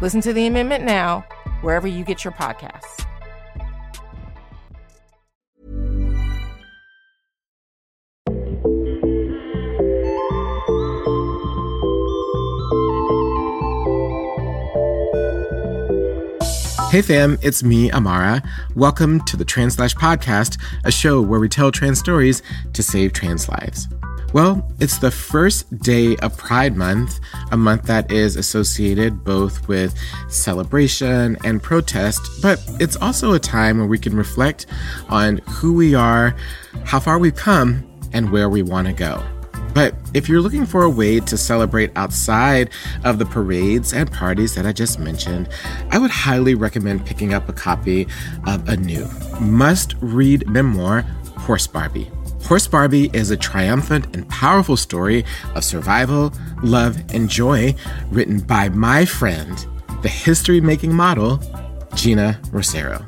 Listen to the amendment now, wherever you get your podcasts. Hey fam, it's me, Imara. Welcome to the Translash Podcast, a show where we tell trans stories to save trans lives. Well, it's the first day of Pride Month, a month that is associated both with celebration and protest, but it's also a time where we can reflect on who we are, how far we've come, and where we want to go. But if you're looking for a way to celebrate outside of the parades and parties that I just mentioned, I would highly recommend picking up a copy of a new must read memoir, Horse Barbie. Horse Barbie is a triumphant and powerful story of survival, love, and joy written by my friend, the history making model, Geena Rocero.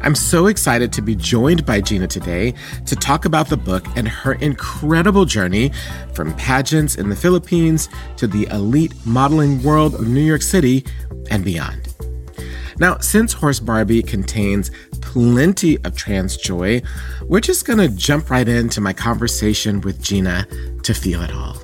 I'm so excited to be joined by Geena today to talk about the book and her incredible journey from pageants in the Philippines to the elite modeling world of New York City and beyond. Now, since Horse Barbie contains plenty of trans joy, we're just gonna jump right into my conversation with Geena to feel it all.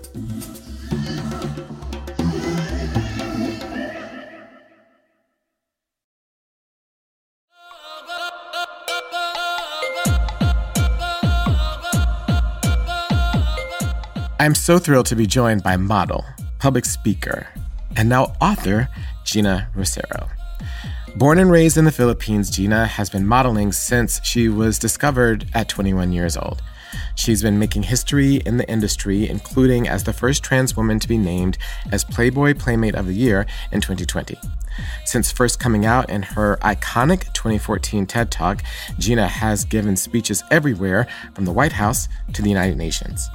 I'm so thrilled to be joined by model, public speaker, and now author Geena Rocero. Born and raised in the Philippines, Geena has been modeling since she was discovered at 21 years old. She's been making history in the industry, including as the first trans woman to be named as Playboy Playmate of the Year in 2020. Since first coming out in her iconic 2014 TED Talk, Geena has given speeches everywhere from the White House to the United Nations.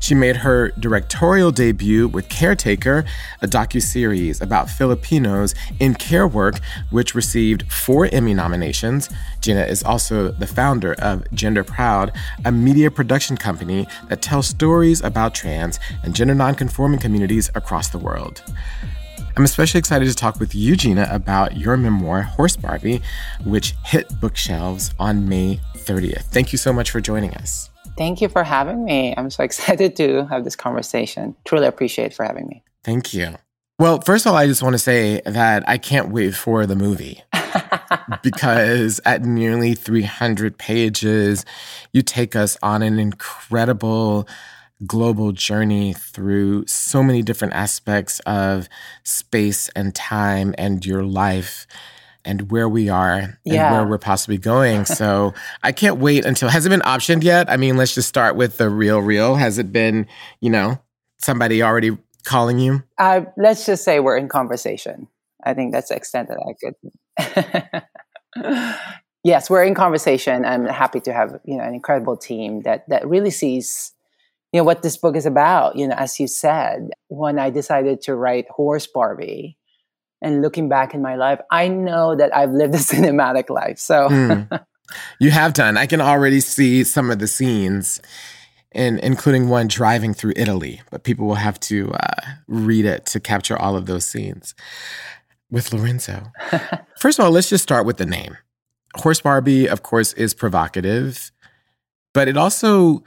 She made her directorial debut with Caretaker, a docu-series about Filipinos in care work, which received four Emmy nominations. Geena is also the founder of Gender Proud, a media production company that tells stories about trans and gender nonconforming communities across the world. I'm especially excited to talk with you, Geena, about your memoir, Horse Barbie, which hit bookshelves on May 30th. Thank you so much for joining us. Thank you for having me. I'm so excited to have this conversation. Truly appreciate for having me. Thank you. Well, first of all, I just want to say that I can't wait for the movie. because at nearly 300 pages, you take us on an incredible global journey through so many different aspects of space and time and your life and where we are and Yeah. where we're possibly going. So I can't wait until has it been optioned yet? I mean, let's just start with the real real. Has it been, you know, somebody already calling you? Uh, let's just say we're in conversation. I think that's the extent that I could. yes, we're in conversation. I'm happy to have you know an incredible team that that really sees you know what this book is about. You know, as you said, when I decided to write Horse Barbie, and looking back in my life, I know that I've lived a cinematic life. So Hmm. You have done. I can already see some of the scenes, and including one driving through Italy. But people will have to uh, read it to capture all of those scenes. With Lorenzo, first of all, let's just start with the name. Horse Barbie, of course, is provocative, but it also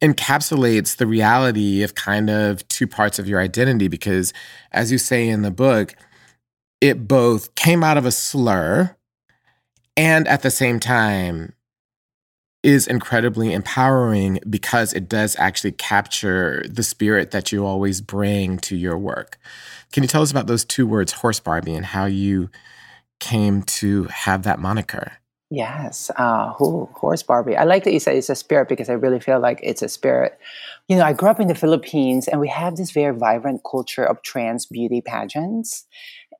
encapsulates the reality of kind of two parts of your identity because, as you say in the book, it both came out of a slur and at the same time is incredibly empowering because it does actually capture the spirit that you always bring to your work. Can you tell us about those two words, horse Barbie, and how you came to have that moniker? Yes, uh, who, horse Barbie. I like that you said it's a spirit because I really feel like it's a spirit. You know, I grew up in the Philippines and we have this very vibrant culture of trans beauty pageants.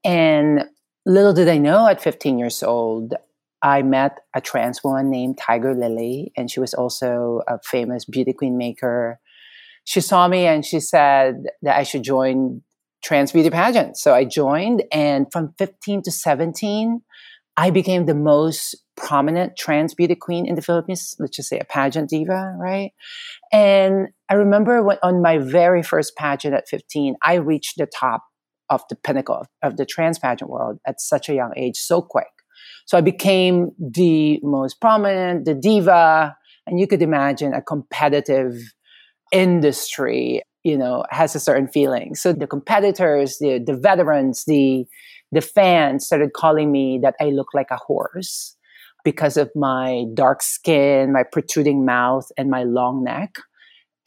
And little did I know at 15 years old, I met a trans woman named Tiger Lily, and she was also a famous beauty queen maker. She saw me and she said that I should join trans beauty pageant. So I joined, and from 15 to 17, I became the most prominent trans beauty queen in the Philippines. Let's just say a pageant diva, right? And I remember when, on my very first pageant at 15, I reached the top of the pinnacle of, the trans pageant world at such a young age, so quick. So I became the most prominent, the diva, and you could imagine a competitive industry, you know, has a certain feeling. So the competitors, the, the veterans, the, the fans started calling me that I look like a horse because of my dark skin, my protruding mouth, and my long neck.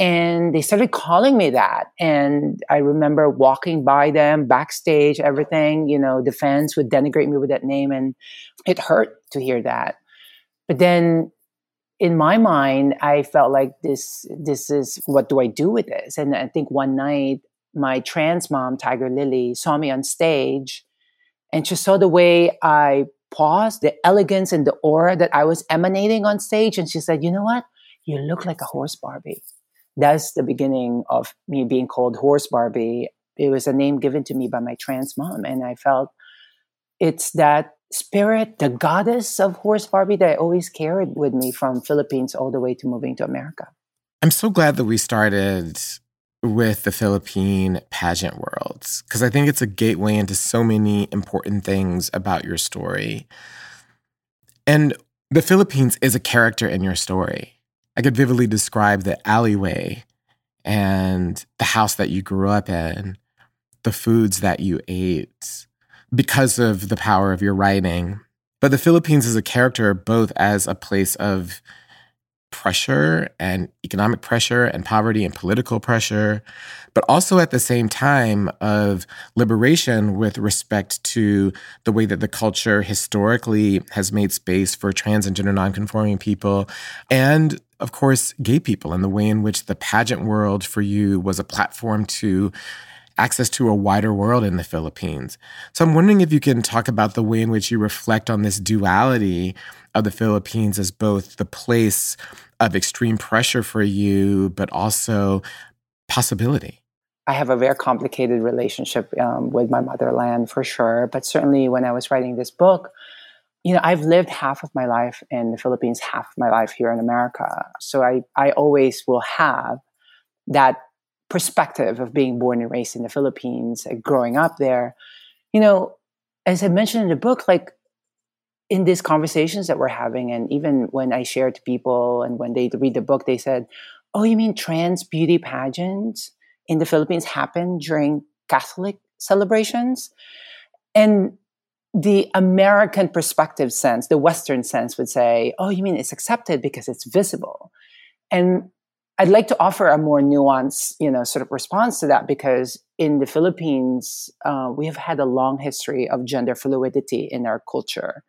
And they started calling me that. And I remember walking by them backstage, everything, you know, the fans would denigrate me with that name. And it hurt to hear that. But then in my mind, I felt like this, this is what do I do with this? And I think one night, my trans mom, Tiger Lily, saw me on stage and she saw the way I paused, the elegance and the aura that I was emanating on stage. And she said, You know what? You look like a horse Barbie. That's the beginning of me being called Horse Barbie. It was a name given to me by my trans mom. And I felt it's that spirit, the goddess of Horse Barbie that I always carried with me from Philippines all the way to moving to America. I'm so glad that we started with the Philippine pageant worlds because I think it's a gateway into so many important things about your story. And the Philippines is a character in your story. I could vividly describe the alleyway and the house that you grew up in, the foods that you ate because of the power of your writing. But the Philippines is a character both as a place of pressure and economic pressure and poverty and political pressure, but also at the same time of liberation with respect to the way that the culture historically has made space for trans and gender nonconforming people and of course gay people and the way in which the pageant world for you was a platform to access to a wider world in the Philippines. So I'm wondering if you can talk about the way in which you reflect on this duality of the Philippines as both the place of extreme pressure for you, but also possibility. I have a very complicated relationship um, with my motherland for sure. But certainly when I was writing this book, you know, I've lived half of my life in the Philippines, half of my life here in America. So I, I always will have that perspective of being born and raised in the Philippines, growing up there. You know, as I mentioned in the book, like in these conversations that we're having, and even when I share to people and when they read the book, they said, Oh, you mean trans beauty pageants in the Philippines happen during Catholic celebrations? And the American perspective sense, the Western sense would say, Oh, you mean it's accepted because it's visible. And I'd like to offer a more nuanced, you know, sort of response to that because in the Philippines, uh, we have had a long history of gender fluidity in our culture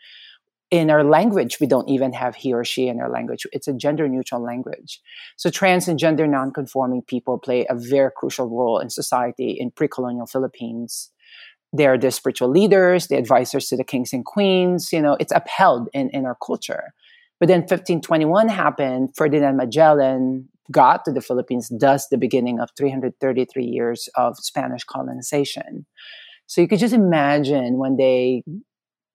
in our language, we don't even have he or she in our language. It's a gender neutral language. So trans and gender non-conforming people play a very crucial role in society in pre-colonial Philippines. They're the spiritual leaders, the advisors to the kings and queens. You know, it's upheld in, in our culture. But then 1521 happened. Ferdinand Magellan got to the Philippines, thus the beginning of 333 years of Spanish colonization. So you could just imagine when they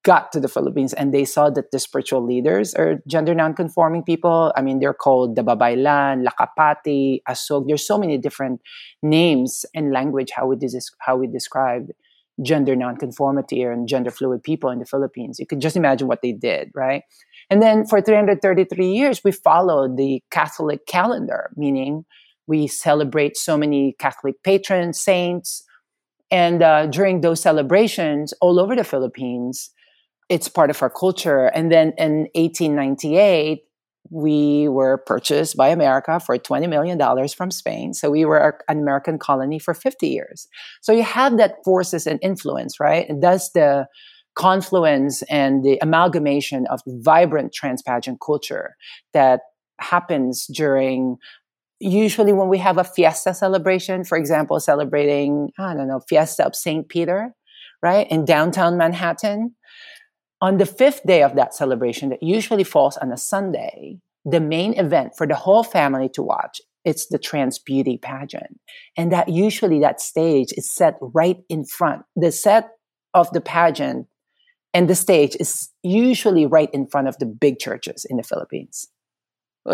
got to the Philippines and they saw that the spiritual leaders are gender nonconforming people. I mean, they're called the Babaylan, Lakapati, Asog. There's so many different names and language how we, des- how we describe gender nonconformity and gender fluid people in the Philippines. You could just imagine what they did, right? And then for 333 years, we followed the Catholic calendar, meaning we celebrate so many Catholic patrons, saints. And uh, during those celebrations all over the Philippines, it's part of our culture. And then in 1898, we were purchased by America for $20 million from Spain. So we were an American colony for 50 years. So you have that forces and influence, right? And the confluence and the amalgamation of vibrant transpageant culture that happens during usually when we have a fiesta celebration, for example, celebrating, I don't know, fiesta of St. Peter right? In downtown Manhattan. On the fifth day of that celebration, that usually falls on a Sunday, the main event for the whole family to watch it's the trans beauty pageant. And that usually that stage is set right in front. The set of the pageant and the stage is usually right in front of the big churches in the philippines.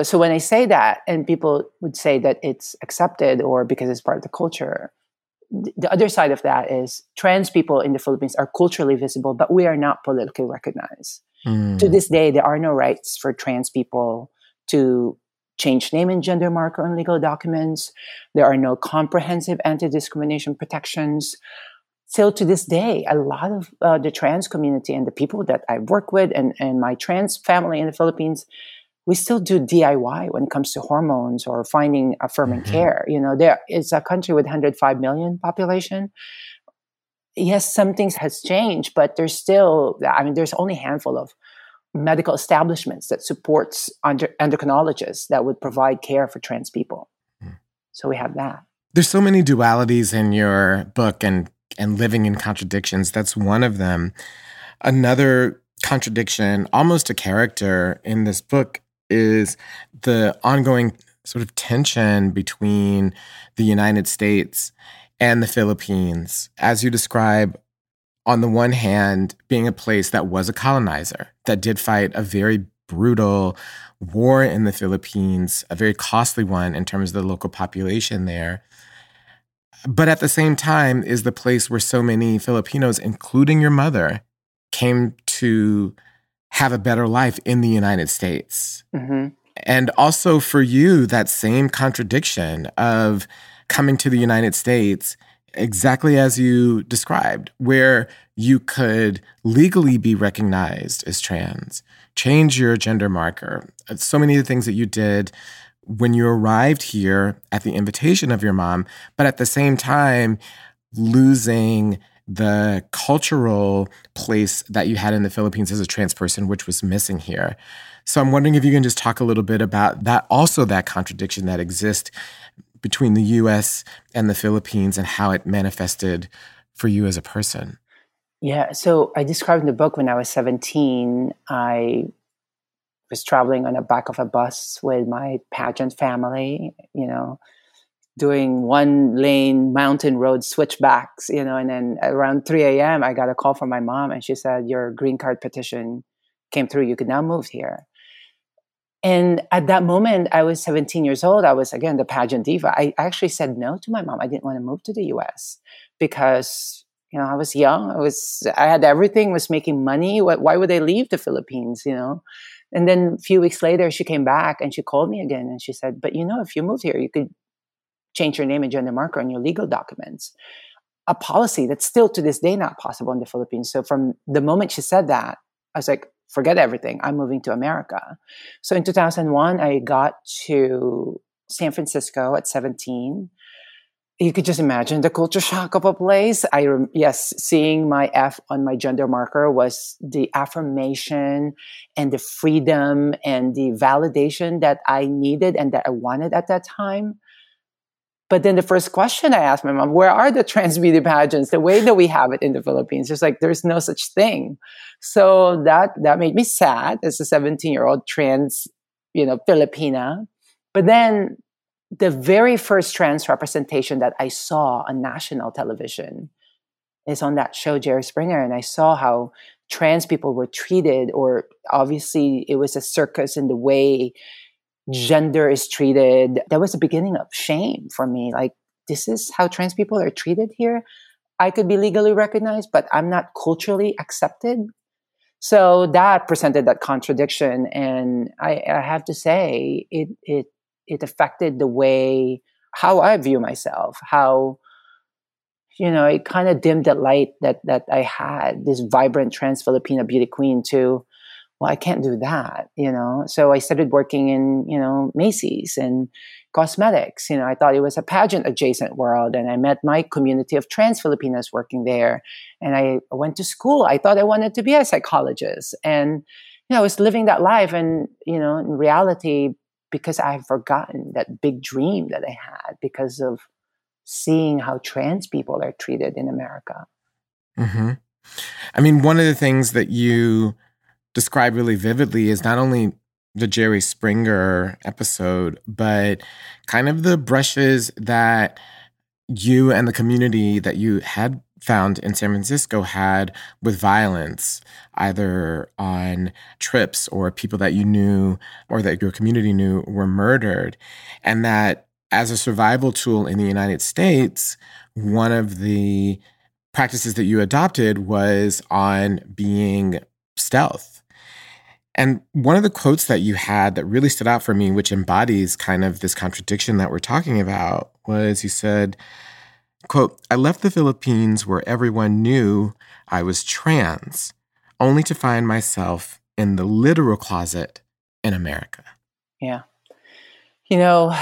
So when i say that and people would say that it's accepted or because it's part of the culture the other side of that is trans people in the philippines are culturally visible but we are not politically recognized mm. to this day there are no rights for trans people to change name and gender marker on legal documents. There are no comprehensive anti discrimination protections. Still to this day, a lot of uh, the trans community and the people that I work with and, and my trans family in the Philippines, we still do DIY when it comes to hormones or finding affirming mm-hmm. care. You know, there is a country with 105 million population. Yes, some things has changed, but there's still, I mean, there's only a handful of medical establishments that supports endocrinologists that would provide care for trans people. Mm. So we have that. There's so many dualities in your book and and living in contradictions. That's one of them. Another contradiction, almost a character in this book is the ongoing sort of tension between the United States and the Philippines. As you describe, on the one hand, being a place that was a colonizer, that did fight a very brutal war in the Philippines, a very costly one in terms of the local population there. But at the same time, is the place where so many Filipinos, including your mother, came to have a better life in the United States. Mm-hmm. And also for you, that same contradiction of coming to the United States exactly as you described, where you could legally be recognized as trans, change your gender marker. So many of the things that you did when you arrived here at the invitation of your mom, but at the same time, losing the cultural place that you had in the Philippines as a trans person, which was missing here. So I'm wondering if you can just talk a little bit about that, also that contradiction that exists between the US and the Philippines and how it manifested for you as a person? Yeah, so I described in the book when I was 17, I was traveling on the back of a bus with my pageant family, you know, doing one lane mountain road switchbacks, you know, and then around 3 a.m., I got a call from my mom and she said, Your green card petition came through. You can now move here. And at that moment, I was 17 years old. I was, again, the pageant diva. I actually said no to my mom. I didn't want to move to the US because, you know, I was young. I was, I had everything, was making money. Why would I leave the Philippines, you know? And then a few weeks later, she came back and she called me again and she said, but you know, if you moved here, you could change your name and gender marker on your legal documents. A policy that's still to this day not possible in the Philippines. So from the moment she said that, I was like, forget everything. I'm moving to America. So in 2001, I got to San Francisco at 17. You could just imagine the culture shock of a place. I yes, seeing my F on my gender marker was the affirmation and the freedom and the validation that I needed and that I wanted at that time. But then the first question I asked my mom, where are the trans beauty pageants? The way that we have it in the Philippines, it's like there's no such thing. So that that made me sad as a 17 year old trans, you know, Filipina. But then the very first trans representation that I saw on national television is on that show Jerry Springer, and I saw how trans people were treated, or obviously it was a circus in the way Mm. gender is treated. That was the beginning of shame for me. Like, this is how trans people are treated here. I could be legally recognized, but I'm not culturally accepted. So that presented that contradiction, and I, I have to say, it it it affected the way how I view myself, how you know, it kind of dimmed the light that that I had, this vibrant trans Filipina beauty queen to well, I can't do that, you know. So I started working in, you know, Macy's and cosmetics. You know, I thought it was a pageant adjacent world, and I met my community of trans Filipinas working there. And I went to school. I thought I wanted to be a psychologist, and you know, I was living that life. And you know, in reality, because I have forgotten that big dream that I had because of seeing how trans people are treated in America. Mm-hmm. I mean, one of the things that you describe really vividly is not only the Jerry Springer episode, but kind of the brushes that you and the community that you had found in San Francisco had with violence, either on trips or people that you knew or that your community knew were murdered. And that as a survival tool in the United States, one of the practices that you adopted was on being stealth. And one of the quotes that you had that really stood out for me, which embodies kind of this contradiction that we're talking about, was you said, Quote, I left the Philippines where everyone knew I was trans, only to find myself in the literal closet in America. Yeah. You know,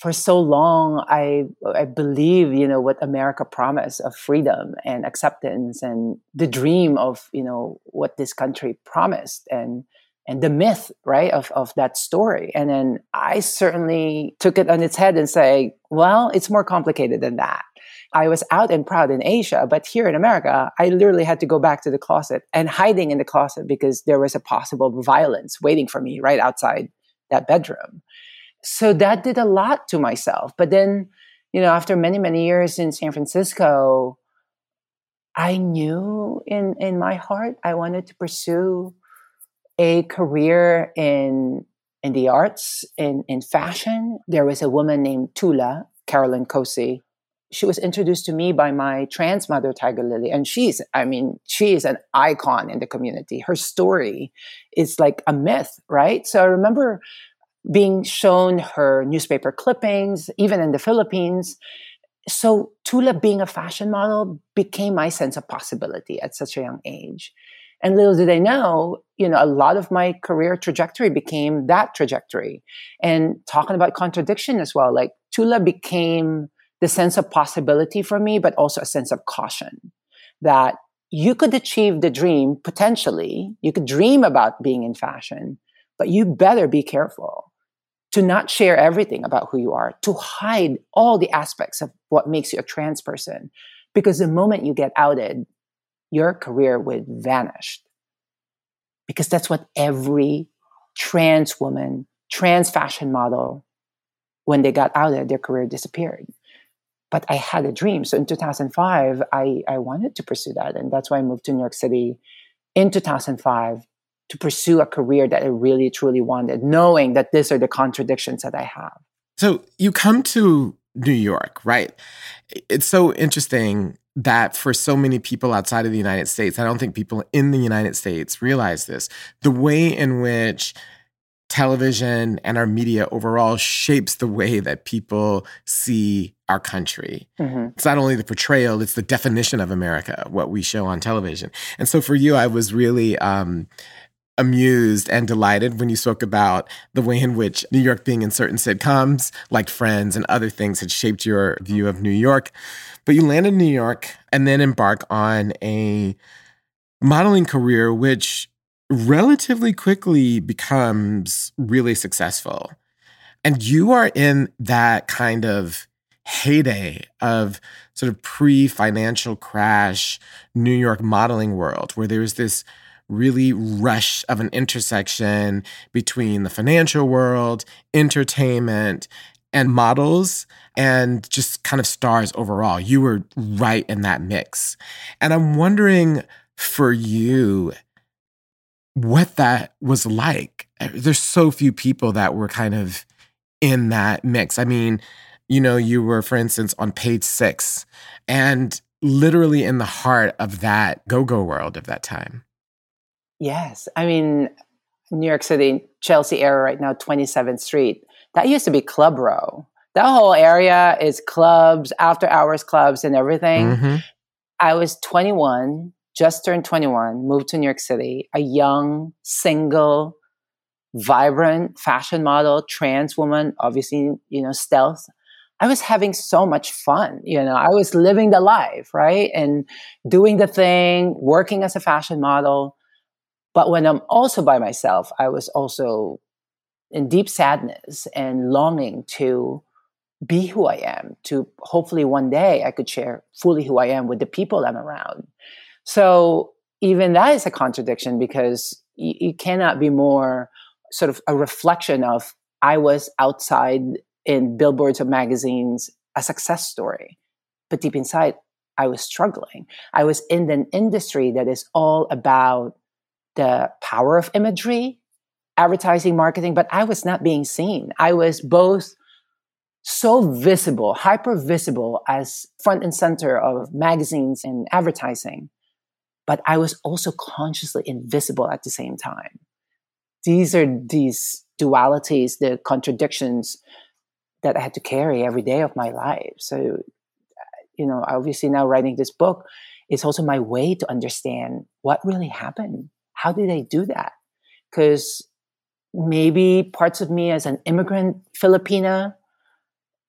for so long I I believe, you know, what America promised of freedom and acceptance and the dream of, you know, what this country promised and and the myth, right, of, of that story. And then I certainly took it on its head and say, well, it's more complicated than that. I was out and proud in Asia, but here in America, I literally had to go back to the closet and hiding in the closet because there was a possible violence waiting for me right outside that bedroom. So that did a lot to myself. But then, you know, after many, many years in San Francisco, I knew in, in my heart I wanted to pursue a career in in the arts, in, in fashion. There was a woman named Tula, Carolyn Cossey, she was introduced to me by my trans mother, Tiger Lily. And she's, I mean, she is an icon in the community. Her story is like a myth, right? So I remember being shown her newspaper clippings, even in the Philippines. So Tula being a fashion model became my sense of possibility at such a young age. And little did I know, you know, a lot of my career trajectory became that trajectory. And talking about contradiction as well, like Tula became the sense of possibility for me, but also a sense of caution that you could achieve the dream potentially. You could dream about being in fashion, but you better be careful to not share everything about who you are, to hide all the aspects of what makes you a trans person. Because the moment you get outed, your career would vanish. Because that's what every trans woman, trans fashion model, when they got outed, their career disappeared but I had a dream. So in 2005, I, I wanted to pursue that. And that's why I moved to New York City in 2005 to pursue a career that I really, truly wanted, knowing that these are the contradictions that I have. So you come to New York, right? It's so interesting that for so many people outside of the United States, I don't think people in the United States realize this. The way in which television and our media overall shapes the way that people see our country. Mm-hmm. It's not only the portrayal, it's the definition of America, what we show on television. And so for you, I was really um, amused and delighted when you spoke about the way in which New York being in certain sitcoms like Friends and other things had shaped your view of New York. But you land in New York and then embark on a modeling career, which relatively quickly becomes really successful. And you are in that kind of heyday of sort of pre financial crash New York modeling world where there's this really rush of an intersection between the financial world, entertainment, and models and just kind of stars overall. You were right in that mix. And I'm wondering for you, what that was like. There's so few people that were kind of in that mix. I mean, you know, you were, for instance, on page six and literally in the heart of that go go world of that time. Yes. I mean, New York City, Chelsea area right now, 27th Street. That used to be Club Row. That whole area is clubs, after hours clubs, and everything. Mm-hmm. I was 21 just turned 21, moved to New York City, a young, single, vibrant fashion model, trans woman, obviously, you know, stealth. I was having so much fun. You know, I was living the life, right? And doing the thing, working as a fashion model. But when I'm also by myself, I was also in deep sadness and longing to be who I am, to hopefully one day I could share fully who I am with the people I'm around. So even that is a contradiction because you, cannot be more sort of a reflection of I was outside in billboards of magazines, a success story. But deep inside, I was struggling. I was in an industry that is all about the power of imagery, advertising, marketing, but I was not being seen. I was both so visible, hyper visible as front and center of magazines and advertising, but I was also consciously invisible at the same time. These are these dualities, the contradictions that I had to carry every day of my life. So, uh, you know, obviously now writing this book is also my way to understand what really happened. How do they do that? Because maybe parts of me as an immigrant Filipina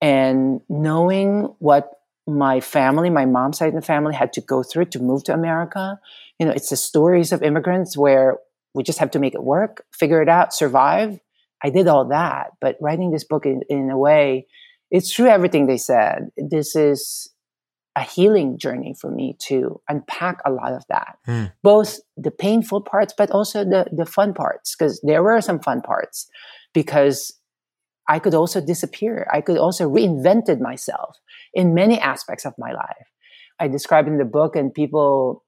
and knowing what my family, my mom's side of the family had to go through to move to America. You know, it's the stories of immigrants where we just have to make it work, figure it out, survive. I did all that, but writing this book in, in a way, it's true everything they said. This is a healing journey for me to unpack a lot of that, mm. both the painful parts, but also the the fun parts, because there were some fun parts, because I could also disappear. I could also reinvented myself in many aspects of my life. I describe in the book, and people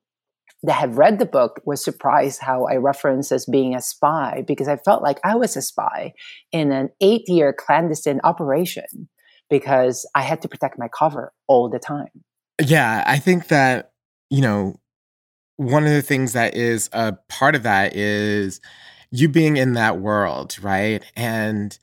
that have read the book was surprised how I reference as being a spy because I felt like I was a spy in an eight year clandestine operation because I had to protect my cover all the time. Yeah, I think that, you know, one of the things that is a part of that is you being in that world, right? And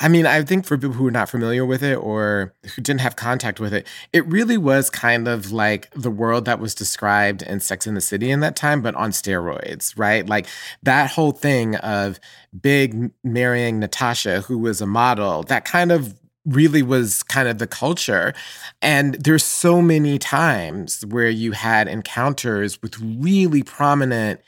I mean, I think for people who are not familiar with it or who didn't have contact with it, it really was kind of like the world that was described in Sex in the City in that time, but on steroids, right? Like that whole thing of Big marrying Natasha, who was a model, that kind of really was kind of the culture. And there's so many times where you had encounters with really prominent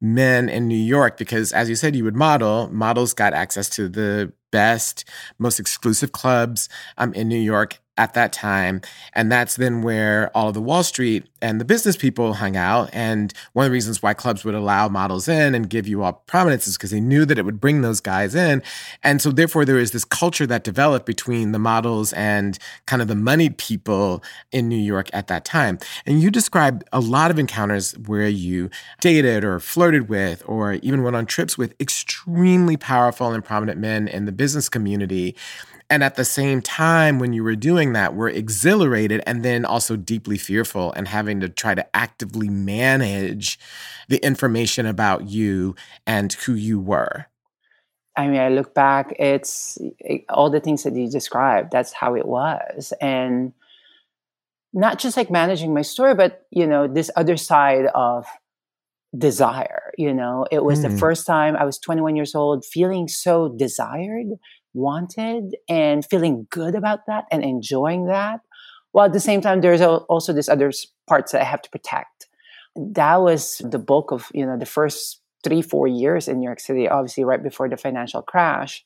men in New York because as you said you would model models got access to the best, most exclusive clubs um, in New York at that time. And that's then where all of the Wall Street and the business people hung out. And one of the reasons why clubs would allow models in and give you all prominence is because they knew that it would bring those guys in. And so therefore there is this culture that developed between the models and kind of the moneyed people in New York at that time. And you described a lot of encounters where you dated or flirted with or even went on trips with extremely powerful and prominent men in the business community and at the same time, when you were doing that, we're exhilarated and then also deeply fearful and having to try to actively manage the information about you and who you were. I mean, I look back, it's it, all the things that you described, that's how it was. And not just like managing my story, but, you know, this other side of desire. You know, it was mm. the first time I was 21 years old, feeling so desired wanted and feeling good about that and enjoying that. While at the same time, there's also this other parts that I have to protect. That was the bulk of, you know, the first three, four years in New York City, obviously right before the financial crash.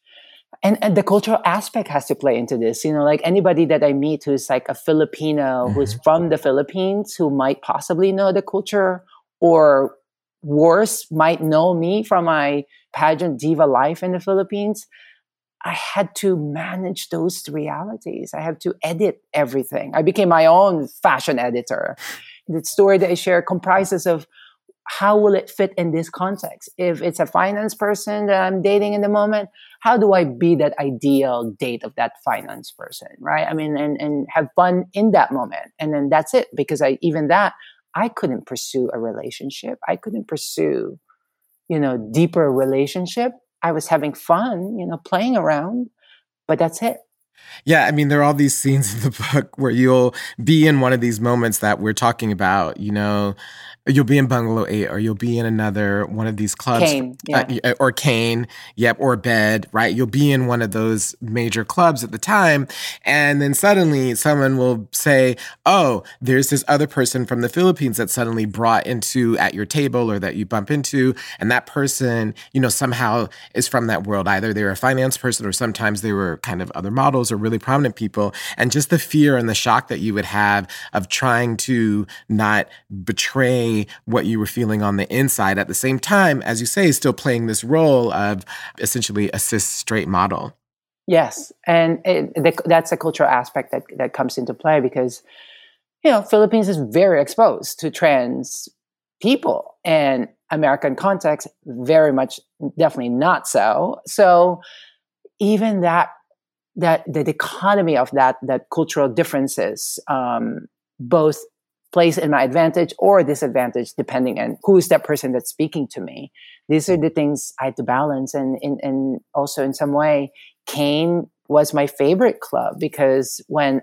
And, and the cultural aspect has to play into this. You know, like anybody that I meet who's like a Filipino, mm-hmm. who's from the Philippines, who might possibly know the culture or worse, might know me from my pageant diva life in the Philippines. I had to manage those realities. I have to edit everything. I became my own fashion editor. The story that I share comprises of how will it fit in this context? If it's a finance person that I'm dating in the moment, how do I be that ideal date of that finance person? Right. I mean, and, and have fun in that moment. And then that's it. Because I, even that, I couldn't pursue a relationship. I couldn't pursue, you know, deeper relationship I was having fun, you know, playing around, but that's it. Yeah, I mean, there are all these scenes in the book where you'll be in one of these moments that we're talking about, you know, You'll be in Bungalow 8 or you'll be in another one of these clubs. Cain, yeah. Uh, or Cain, yep, or Bed, right? You'll be in one of those major clubs at the time. And then suddenly someone will say, oh, there's this other person from the Philippines that's suddenly brought into at your table or that you bump into. And that person, you know, somehow is from that world. Either they're a finance person or sometimes they were kind of other models or really prominent people. And just the fear and the shock that you would have of trying to not betray what you were feeling on the inside at the same time, as you say, still playing this role of essentially a cis straight model. Yes, and it, the, that's a cultural aspect that that comes into play because you know Philippines is very exposed to trans people, and American context very much definitely not so. So even that that the dichotomy of that that cultural differences um, both plays in my advantage or disadvantage depending on who is that person that's speaking to me. These are the things i had to balance. And and, also in some way Cain was my favorite club because when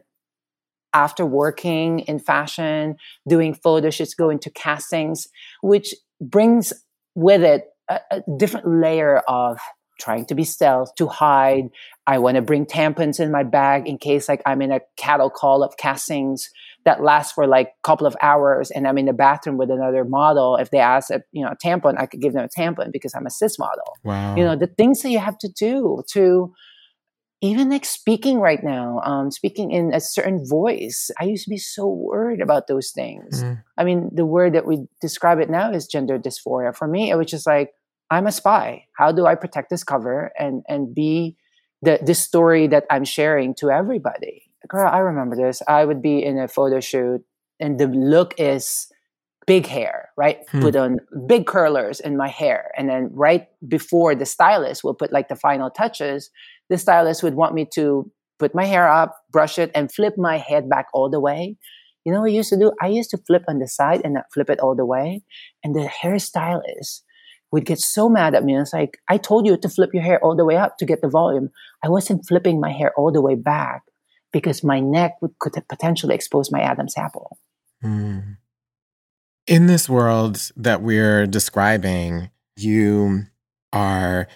after working in fashion doing photo shoots going to castings which brings with it a, a different layer of trying to be stealth to hide. I want to bring tampons in my bag in case like i'm in a cattle call of castings that lasts for like a couple of hours and I'm in the bathroom with another model, if they ask a you know a tampon, I could give them a tampon because I'm a cis model. Wow. You know, the things that you have to do to even like speaking right now, um, speaking in a certain voice. I used to be so worried about those things. Mm. I mean, the word that we describe it now is gender dysphoria. For me, it was just like, I'm a spy. How do I protect this cover and and be the this story that I'm sharing to everybody? Girl, I remember this. I would be in a photo shoot, and the look is big hair, right? Hmm. Put on big curlers in my hair. And then right before the stylist will put like the final touches, the stylist would want me to put my hair up, brush it, and flip my head back all the way. You know what I used to do? I used to flip on the side and not flip it all the way. And the hairstylist would get so mad at me. It's like, I told you to flip your hair all the way up to get the volume. I wasn't flipping my hair all the way back because my neck would, could potentially expose my Adam's apple. Mm. In this world that we're describing, you are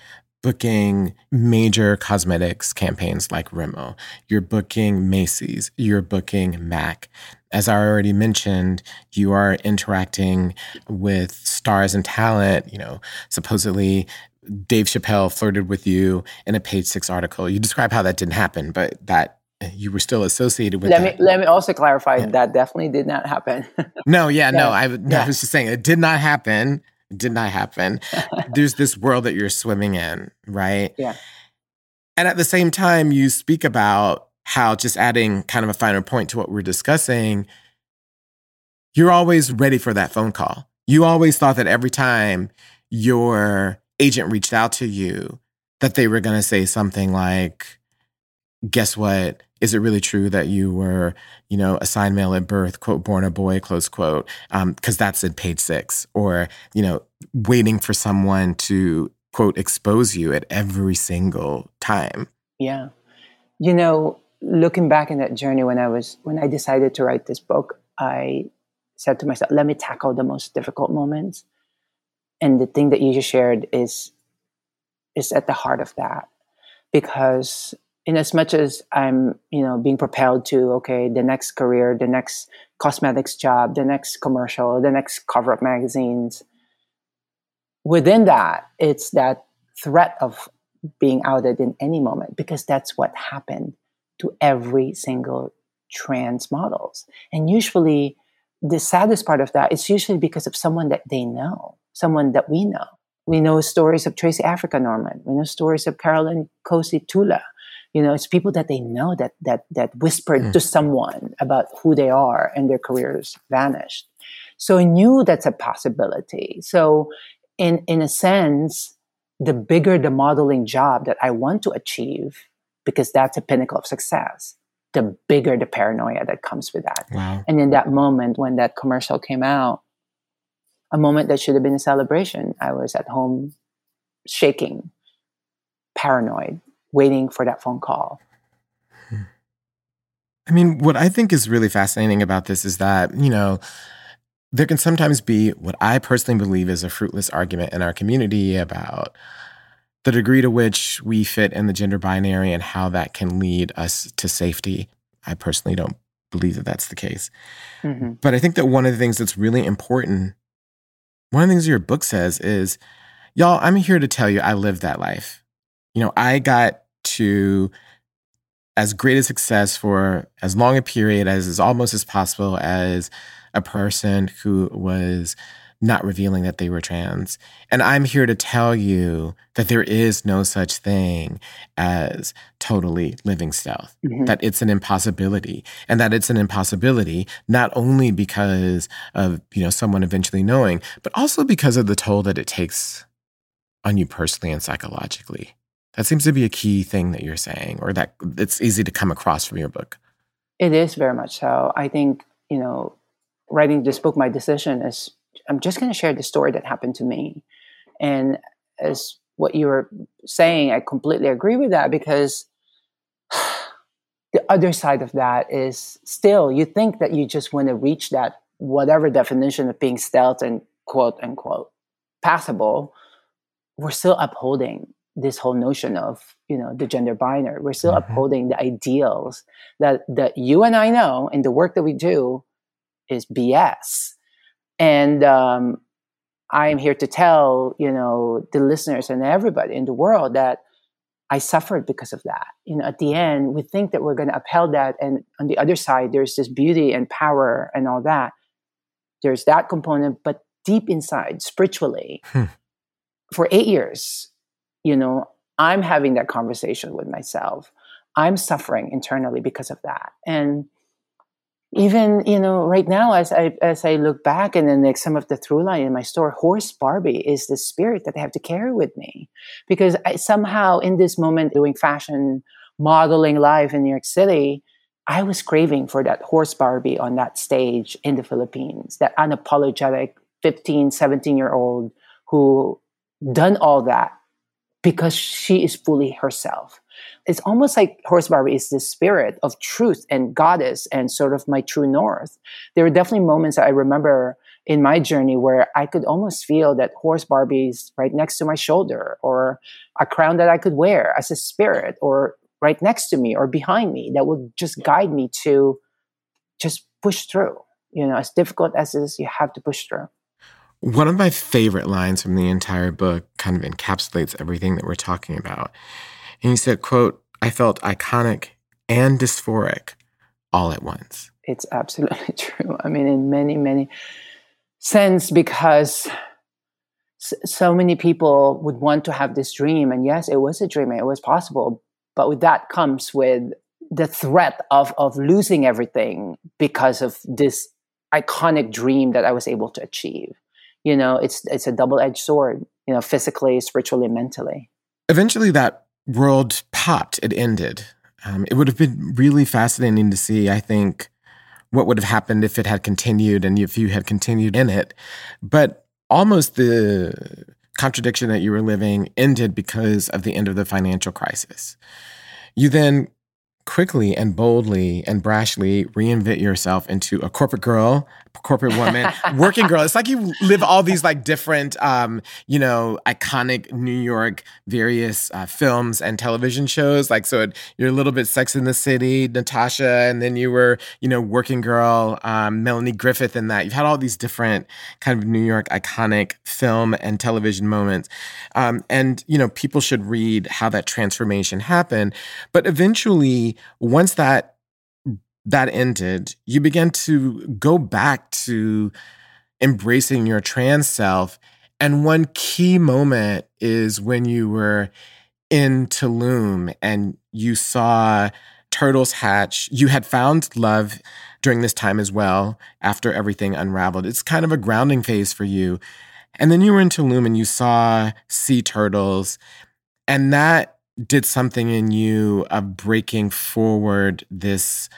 booking major cosmetics campaigns like Rimmel. You're booking Macy's. You're booking MAC. As I already mentioned, you are interacting with stars and talent. You know, supposedly Dave Chappelle flirted with you in a page six article. You describe how that didn't happen, but that Eh, you were still associated with let that. me let me also clarify yeah. that definitely did not happen no yeah, yeah. no I, yeah. I was just saying it did not happen it did not happen there's this world that you're swimming in right yeah and at the same time you speak about how just adding kind of a finer point to what we're discussing you're always ready for that phone call you always thought that every time your agent reached out to you that they were going to say something like guess what is it really true that you were, you know, assigned male at birth, quote, born a boy, close quote, because um, that's in page six, or, you know, waiting for someone to, quote, expose you at every single time. Yeah. You know, looking back in that journey when I was, when I decided to write this book, I said to myself, let me tackle the most difficult moments. And the thing that you just shared is, is at the heart of that because in as much as I'm, you know, being propelled to, okay, the next career, the next cosmetics job, the next commercial, the next cover of magazines, within that, it's that threat of being outed in any moment because that's what happened to every single trans models. And usually the saddest part of that is usually because of someone that they know, someone that we know. We know stories of Tracey Africa Norman. We know stories of Carolyn Cossey Tula you know it's people that they know that that that whispered mm. to someone about who they are and their careers vanished so i knew that's a possibility so in in a sense the bigger the modeling job that i want to achieve because that's a pinnacle of success the bigger the paranoia that comes with that wow. and in that moment when that commercial came out a moment that should have been a celebration i was at home shaking paranoid waiting for that phone call. I mean, what I think is really fascinating about this is that, you know, there can sometimes be what I personally believe is a fruitless argument in our community about the degree to which we fit in the gender binary and how that can lead us to safety. I personally don't believe that that's the case. Mm-hmm. But I think that one of the things that's really important, one of the things your book says is, y'all, I'm here to tell you I lived that life. You know, I got to as great a success for as long a period as is almost as possible as a person who was not revealing that they were trans. And I'm here to tell you that there is no such thing as totally living stealth, mm-hmm. that it's an impossibility, and that it's an impossibility not only because of, you know, someone eventually knowing, but also because of the toll that it takes on you personally and psychologically. That seems to be a key thing that you're saying, or that it's easy to come across from your book. It is very much so. I think, you know, writing this book, my decision is I'm just going to share the story that happened to me. And as what you were saying, I completely agree with that because the other side of that is still you think that you just want to reach that whatever definition of being stealth and quote unquote passable. We're still upholding this whole notion of you know the gender binary. We're still mm-hmm. upholding the ideals that that you and I know in the work that we do is BS. And um, I am here to tell, you know, the listeners and everybody in the world that I suffered because of that. You know, at the end, we think that we're going to upheld that, and on the other side, there's this beauty and power and all that. There's that component, but deep inside, spiritually, hmm. for eight years, you know, I'm having that conversation with myself. I'm suffering internally because of that, and even you know right now as i as i look back and then like some of the through line in my store horse barbie is the spirit that i have to carry with me because I, somehow in this moment doing fashion modeling live in new york city i was craving for that horse barbie on that stage in the philippines that unapologetic 15 17 year old who done all that because she is fully herself. It's almost like horse barbie is the spirit of truth and goddess and sort of my true north. There are definitely moments that i remember in my journey where i could almost feel that horse barbie's right next to my shoulder or a crown that i could wear as a spirit or right next to me or behind me that would just guide me to just push through. You know as difficult as it is you have to push through one of my favorite lines from the entire book kind of encapsulates everything that we're talking about and he said, quote, I felt iconic and dysphoric all at once. It's absolutely true. I mean, in many, many sense, because so many people would want to have this dream. And yes, it was a dream, it was possible. But with that comes with the threat of, of losing everything because of this iconic dream that I was able to achieve. You know, it's it's a double-edged sword, you know, physically, spiritually, mentally. Eventually that world popped, it ended. Um, it would have been really fascinating to see, I think, what would have happened if it had continued and if you had continued in it. But almost the contradiction that you were living ended because of the end of the financial crisis. You then quickly and boldly and brashly reinvent yourself into a corporate girl, corporate woman, working girl. It's like you live all these like different, um, you know, iconic New York various uh, films and television shows. Like, so it, you're a little bit Sex in the City, Natasha, and then you were, you know, working girl, um, Melanie Griffith in that. You've had all these different kind of New York iconic film and television moments. Um, and, you know, people should read how that transformation happened. But eventually, once that that ended, you began to go back to embracing your trans self. And one key moment is when you were in Tulum and you saw turtles hatch. You had found love during this time as well, after everything unraveled. It's kind of a grounding phase for you. And then you were in Tulum and you saw sea turtles. And that did something in you of breaking forward this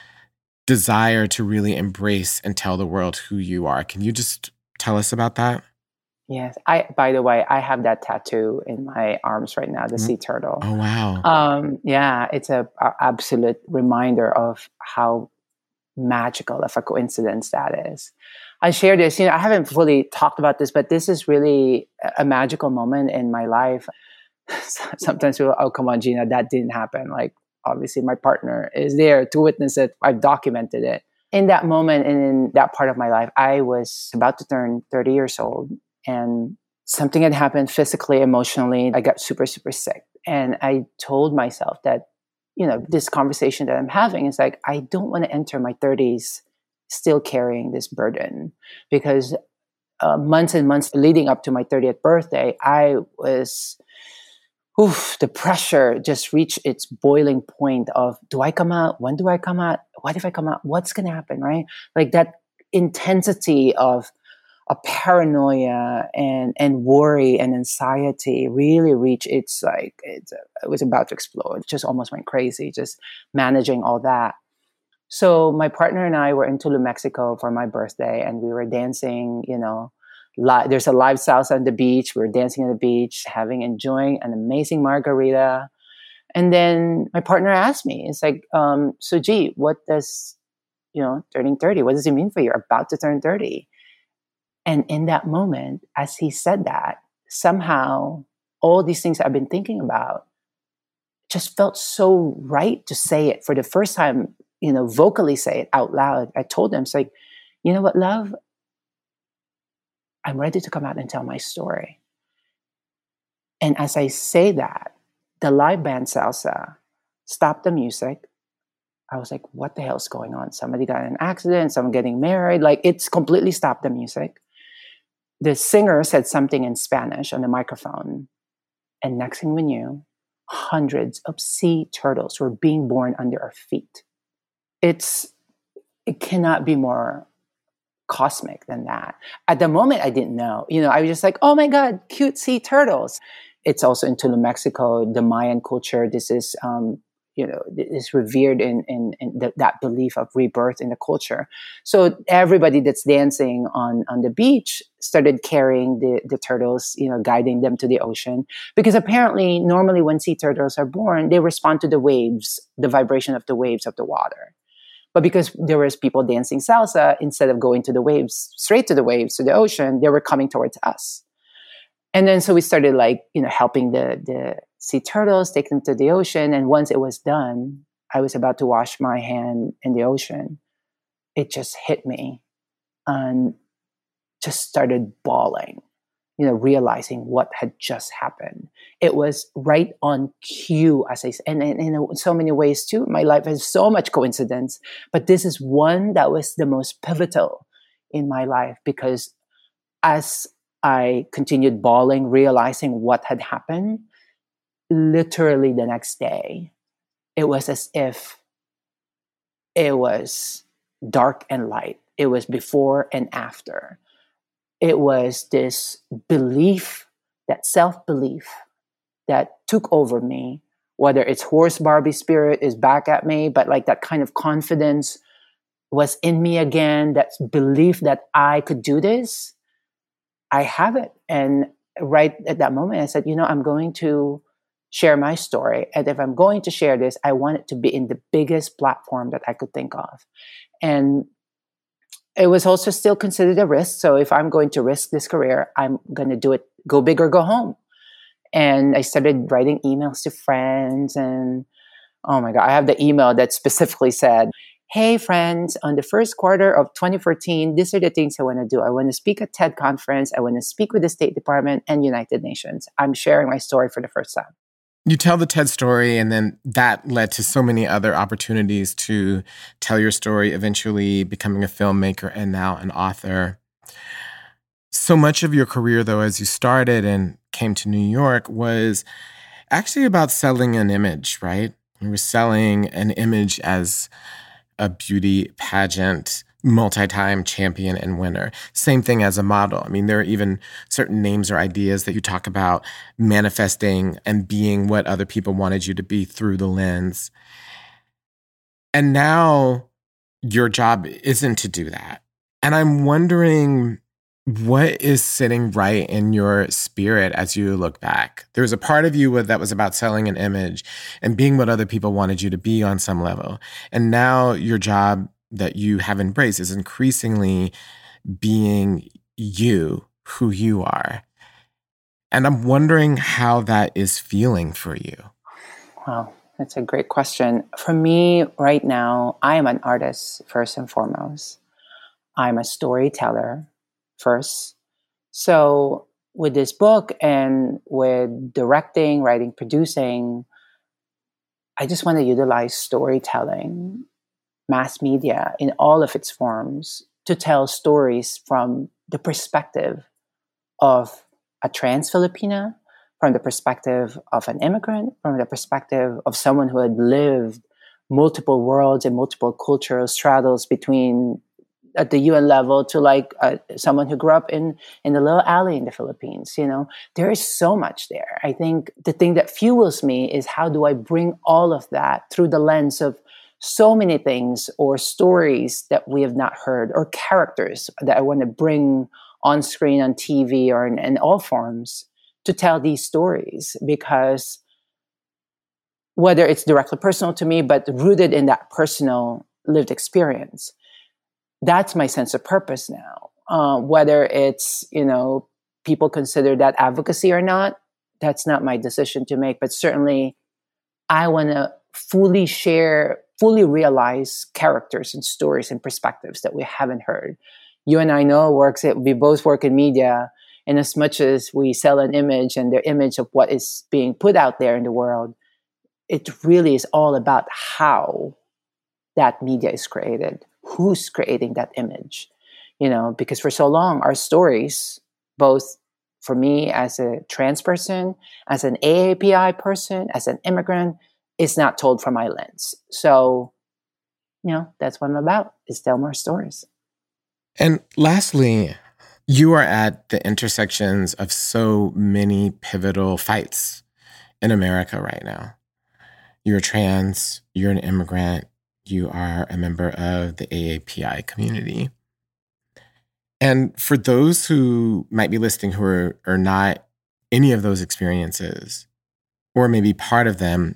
desire to really embrace and tell the world who you are. Can you just tell us about that? Yes. I by the way, I have that tattoo in my arms right now, the mm-hmm. sea turtle. Oh wow. Um yeah, it's a, a absolute reminder of how magical of a coincidence that is. I share this. You know, I haven't fully talked about this, but this is really a magical moment in my life. Sometimes people, oh, come on, Geena, that didn't happen. Like, obviously, my partner is there to witness it. I've documented it. In that moment and in that part of my life, I was about to turn 30 years old, and something had happened physically, emotionally. I got super, super sick. And I told myself that, you know, this conversation that I'm having is like, I don't want to enter my 30s still carrying this burden because uh, months and months leading up to my 30th birthday, I was, oof, the pressure just reached its boiling point of do I come out? When do I come out? What if I come out? What's going to happen? Right? Like that intensity of a paranoia and and worry and anxiety really reached its like it, uh, it was about to explode. It just almost went crazy, just managing all that. So my partner and I were in Tulum, Mexico for my birthday, and we were dancing. You know, li- there's a live salsa on the beach. We were dancing on the beach, having enjoying an amazing margarita. And then my partner asked me, "It's like, um, so gee, what does you know turning 30? What does it mean for you? You're about to turn 30." And in that moment, as he said that, somehow all these things I've been thinking about just felt so right to say it for the first time you know, vocally say it out loud. I told him, it's like, you know what, love? I'm ready to come out and tell my story. And as I say that, the live band salsa stopped the music. I was like, what the hell's going on? Somebody got an accident, someone getting married. Like, it's completely stopped the music. The singer said something in Spanish on the microphone. And next thing we knew, hundreds of sea turtles were being born under our feet it's it cannot be more cosmic than that. At the moment, I didn't know. You know, I was just like, oh my god, cute sea turtles. It's also in Tulum, Mexico, the Mayan culture. This is um, you know is revered in in, in the, that belief of rebirth in the culture so everybody that's dancing on on the beach started carrying the the turtles you know guiding them to the ocean because apparently normally when sea turtles are born they respond to the waves the vibration of the waves of the water but because there was people dancing salsa, instead of going to the waves, straight to the waves, to the ocean, they were coming towards us. And then so we started like, you know, helping the the sea turtles, take them to the ocean. And once it was done, I was about to wash my hand in the ocean. It just hit me and just started bawling you know, realizing what had just happened. It was right on cue, as I said, and, and, in so many ways too. My life has so much coincidence, but this is one that was the most pivotal in my life because as I continued bawling, realizing what had happened, literally the next day, it was as if it was dark and light. It was before and after it was this belief, that self belief that took over me, whether it's horse Barbie spirit is back at me, but like that kind of confidence was in me again, that belief that I could do this. I have it. And right at that moment, I said, you know, I'm going to share my story. And if I'm going to share this, I want it to be in the biggest platform that I could think of. And it was also still considered a risk. So if I'm going to risk this career, I'm going to do it, go big or go home. And I started writing emails to friends. And oh my God, I have the email that specifically said, Hey, friends, on the first quarter of 2014, these are the things I want to do. I want to speak at TED conference. I want to speak with the State Department and United Nations. I'm sharing my story for the first time you tell the TED story, and then that led to so many other opportunities to tell your story, eventually becoming a filmmaker and now an author. So much of your career, though, as you started and came to New York, was actually about selling an image, right? You were selling an image as a beauty pageant multi-time champion and winner. Same thing as a model. I mean, there are even certain names or ideas that you talk about manifesting and being what other people wanted you to be through the lens. And now your job isn't to do that. And I'm wondering what is sitting right in your spirit as you look back? There was a part of you that was about selling an image and being what other people wanted you to be on some level. And now your job that you have embraced is increasingly being you, who you are. And I'm wondering how that is feeling for you. Wow, that's a great question. For me, right now, I am an artist first and foremost. I'm a storyteller first. So, with this book and with directing, writing, producing, I just want to utilize storytelling, mass media in all of its forms to tell stories from the perspective of a trans Filipina, from the perspective of an immigrant, from the perspective of someone who had lived multiple worlds and multiple cultural straddles between at the UN level to like uh, someone who grew up in in the little alley in the Philippines. You know, there is so much there. I think the thing that fuels me is how do I bring all of that through the lens of so many things or stories that we have not heard or characters that I want to bring on screen, on TV, or in, in all forms to tell these stories because whether it's directly personal to me, but rooted in that personal lived experience, that's my sense of purpose now. Uh, whether it's, you know, people consider that advocacy or not, that's not my decision to make. But certainly, I want to fully share, fully realize characters and stories and perspectives that we haven't heard you and I know works. We both work in media, and as much as we sell an image and the image of what is being put out there in the world, it really is all about how that media is created, who's creating that image. You know, because for so long, our stories, both for me as a trans person, as an AAPI person, as an immigrant, is not told from my lens. So, you know, that's what I'm about, is tell more stories. And lastly, you are at the intersections of so many pivotal fights in America right now. You're trans, you're an immigrant, you are a member of the AAPI community. And for those who might be listening who are, are not any of those experiences, or maybe part of them,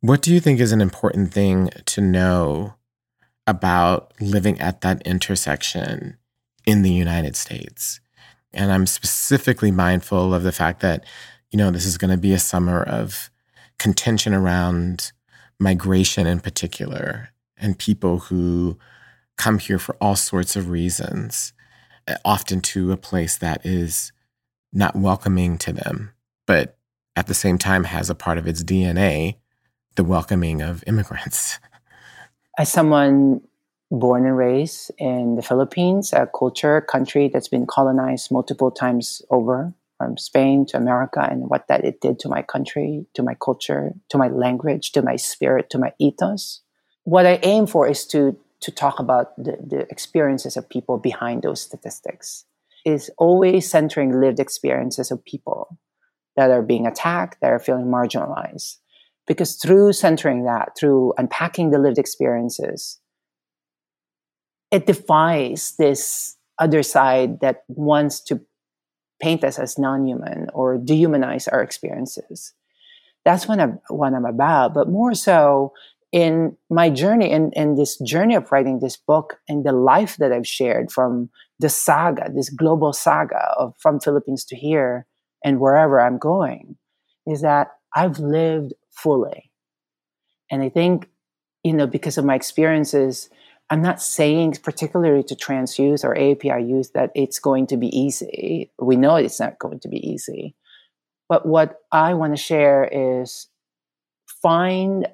what do you think is an important thing to know about living at that intersection in the United States. And I'm specifically mindful of the fact that, you know, this is going to be a summer of contention around migration in particular and people who come here for all sorts of reasons, eh, often to a place that is not welcoming to them, but at the same time has a part of its DNA the welcoming of immigrants. as someone born and raised in the Philippines, a culture, country that's been colonized multiple times over from Spain to America, and what that it did to my country, to my culture, to my language, to my spirit, to my ethos. What I aim for is to to talk about the, the experiences of people behind those statistics. Is always centering lived experiences of people that are being attacked, that are feeling marginalized because through centering that, through unpacking the lived experiences, it defies this other side that wants to paint us as non-human or dehumanize our experiences. That's what I'm, what I'm about. But more so in my journey, in, in this journey of writing this book and the life that I've shared from the saga, this global saga of from Philippines to here and wherever I'm going, is that I've lived fully. And I think, you know, because of my experiences, I'm not saying, particularly to trans youth or API youth, that it's going to be easy. We know it's not going to be easy. But what I want to share is find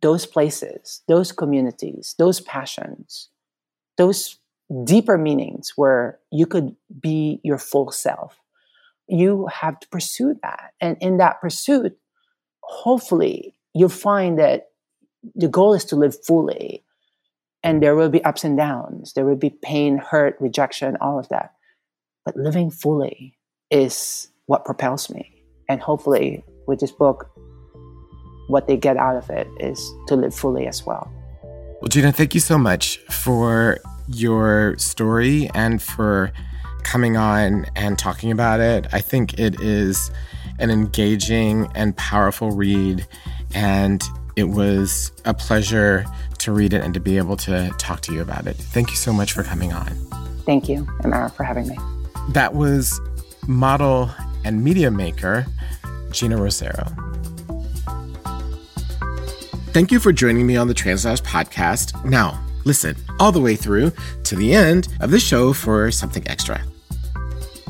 those places, those communities, those passions, those deeper meanings where you could be your full self. You have to pursue that. And in that pursuit, hopefully you'll find that the goal is to live fully and there will be ups and downs. There will be pain hurt rejection all of that. But living fully is what propels me. And hopefully with this book what they get out of it is to live fully as well. Well Geena thank you so much for your story and for coming on and talking about it. I think it is an engaging and powerful read. And it was a pleasure to read it and to be able to talk to you about it. Thank you so much for coming on. Thank you, Imara, for having me. That was model and media maker Geena Rocero. Thank you for joining me on the Translash podcast. Now, listen all the way through to the end of the show for something extra.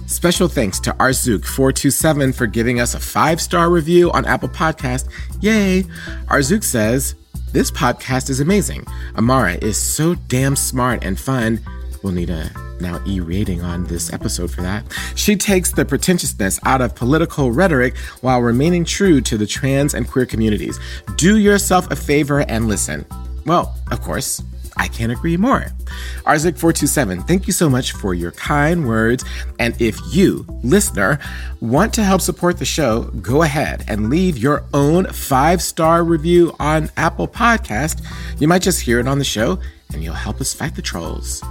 Special thanks to Arzook427 for giving us a five star review on Apple Podcast. Yay! Arzook says, This podcast is amazing. Imara is so damn smart and fun. We'll need a now E rating on this episode for that. She takes the pretentiousness out of political rhetoric while remaining true to the trans and queer communities. Do yourself a favor and listen. Well, of course, I can't agree more. Arzook427, thank you so much for your kind words. And if you, listener, want to help support the show, go ahead and leave your own five star review on Apple Podcast. You might just hear it on the show and you'll help us fight the trolls.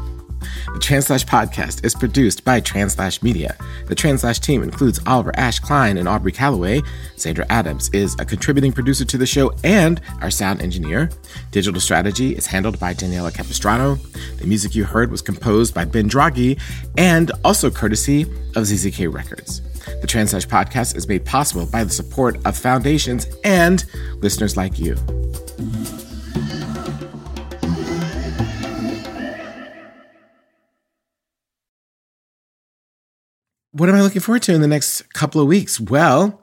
The Translash podcast is produced by Translash Media. The Translash team includes Oliver Ash Kleine and Aubrey Calaway. Xander Adams is a contributing producer to the show and our sound engineer. Digital strategy is handled by Daniela Capistrano. The music you heard was composed by Ben Draghi and also courtesy of ZZK Records. The Translash podcast is made possible by the support of foundations and listeners like you. What am I looking forward to in the next couple of weeks? Well,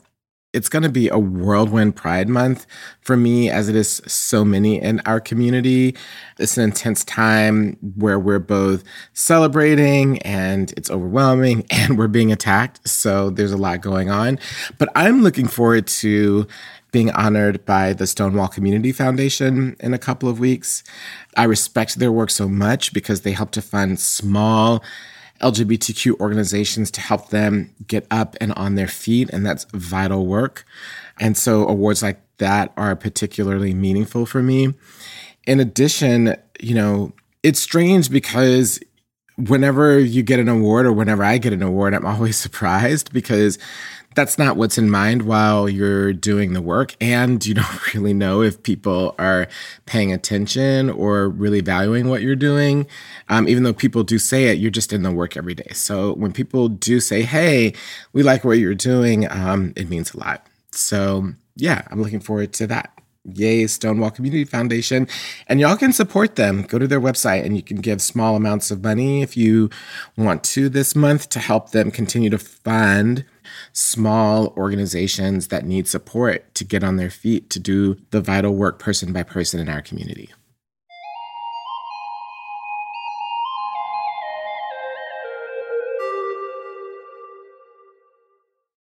it's going to be a whirlwind Pride Month for me, as it is so many in our community. It's an intense time where we're both celebrating and it's overwhelming and we're being attacked. So there's a lot going on. But I'm looking forward to being honored by the Stonewall Community Foundation in a couple of weeks. I respect their work so much because they help to fund small LGBTQ organizations to help them get up and on their feet. And that's vital work. And so awards like that are particularly meaningful for me. In addition, you know, it's strange because whenever you get an award or whenever I get an award, I'm always surprised because that's not what's in mind while you're doing the work. And you don't really know if people are paying attention or really valuing what you're doing. Um, even though people do say it, you're just in the work every day. So when people do say, hey, we like what you're doing, um, it means a lot. So yeah, I'm looking forward to that. Yay, Stonewall Community Foundation. And y'all can support them. Go to their website and you can give small amounts of money if you want to this month to help them continue to fund small organizations that need support to get on their feet to do the vital work person by person in our community.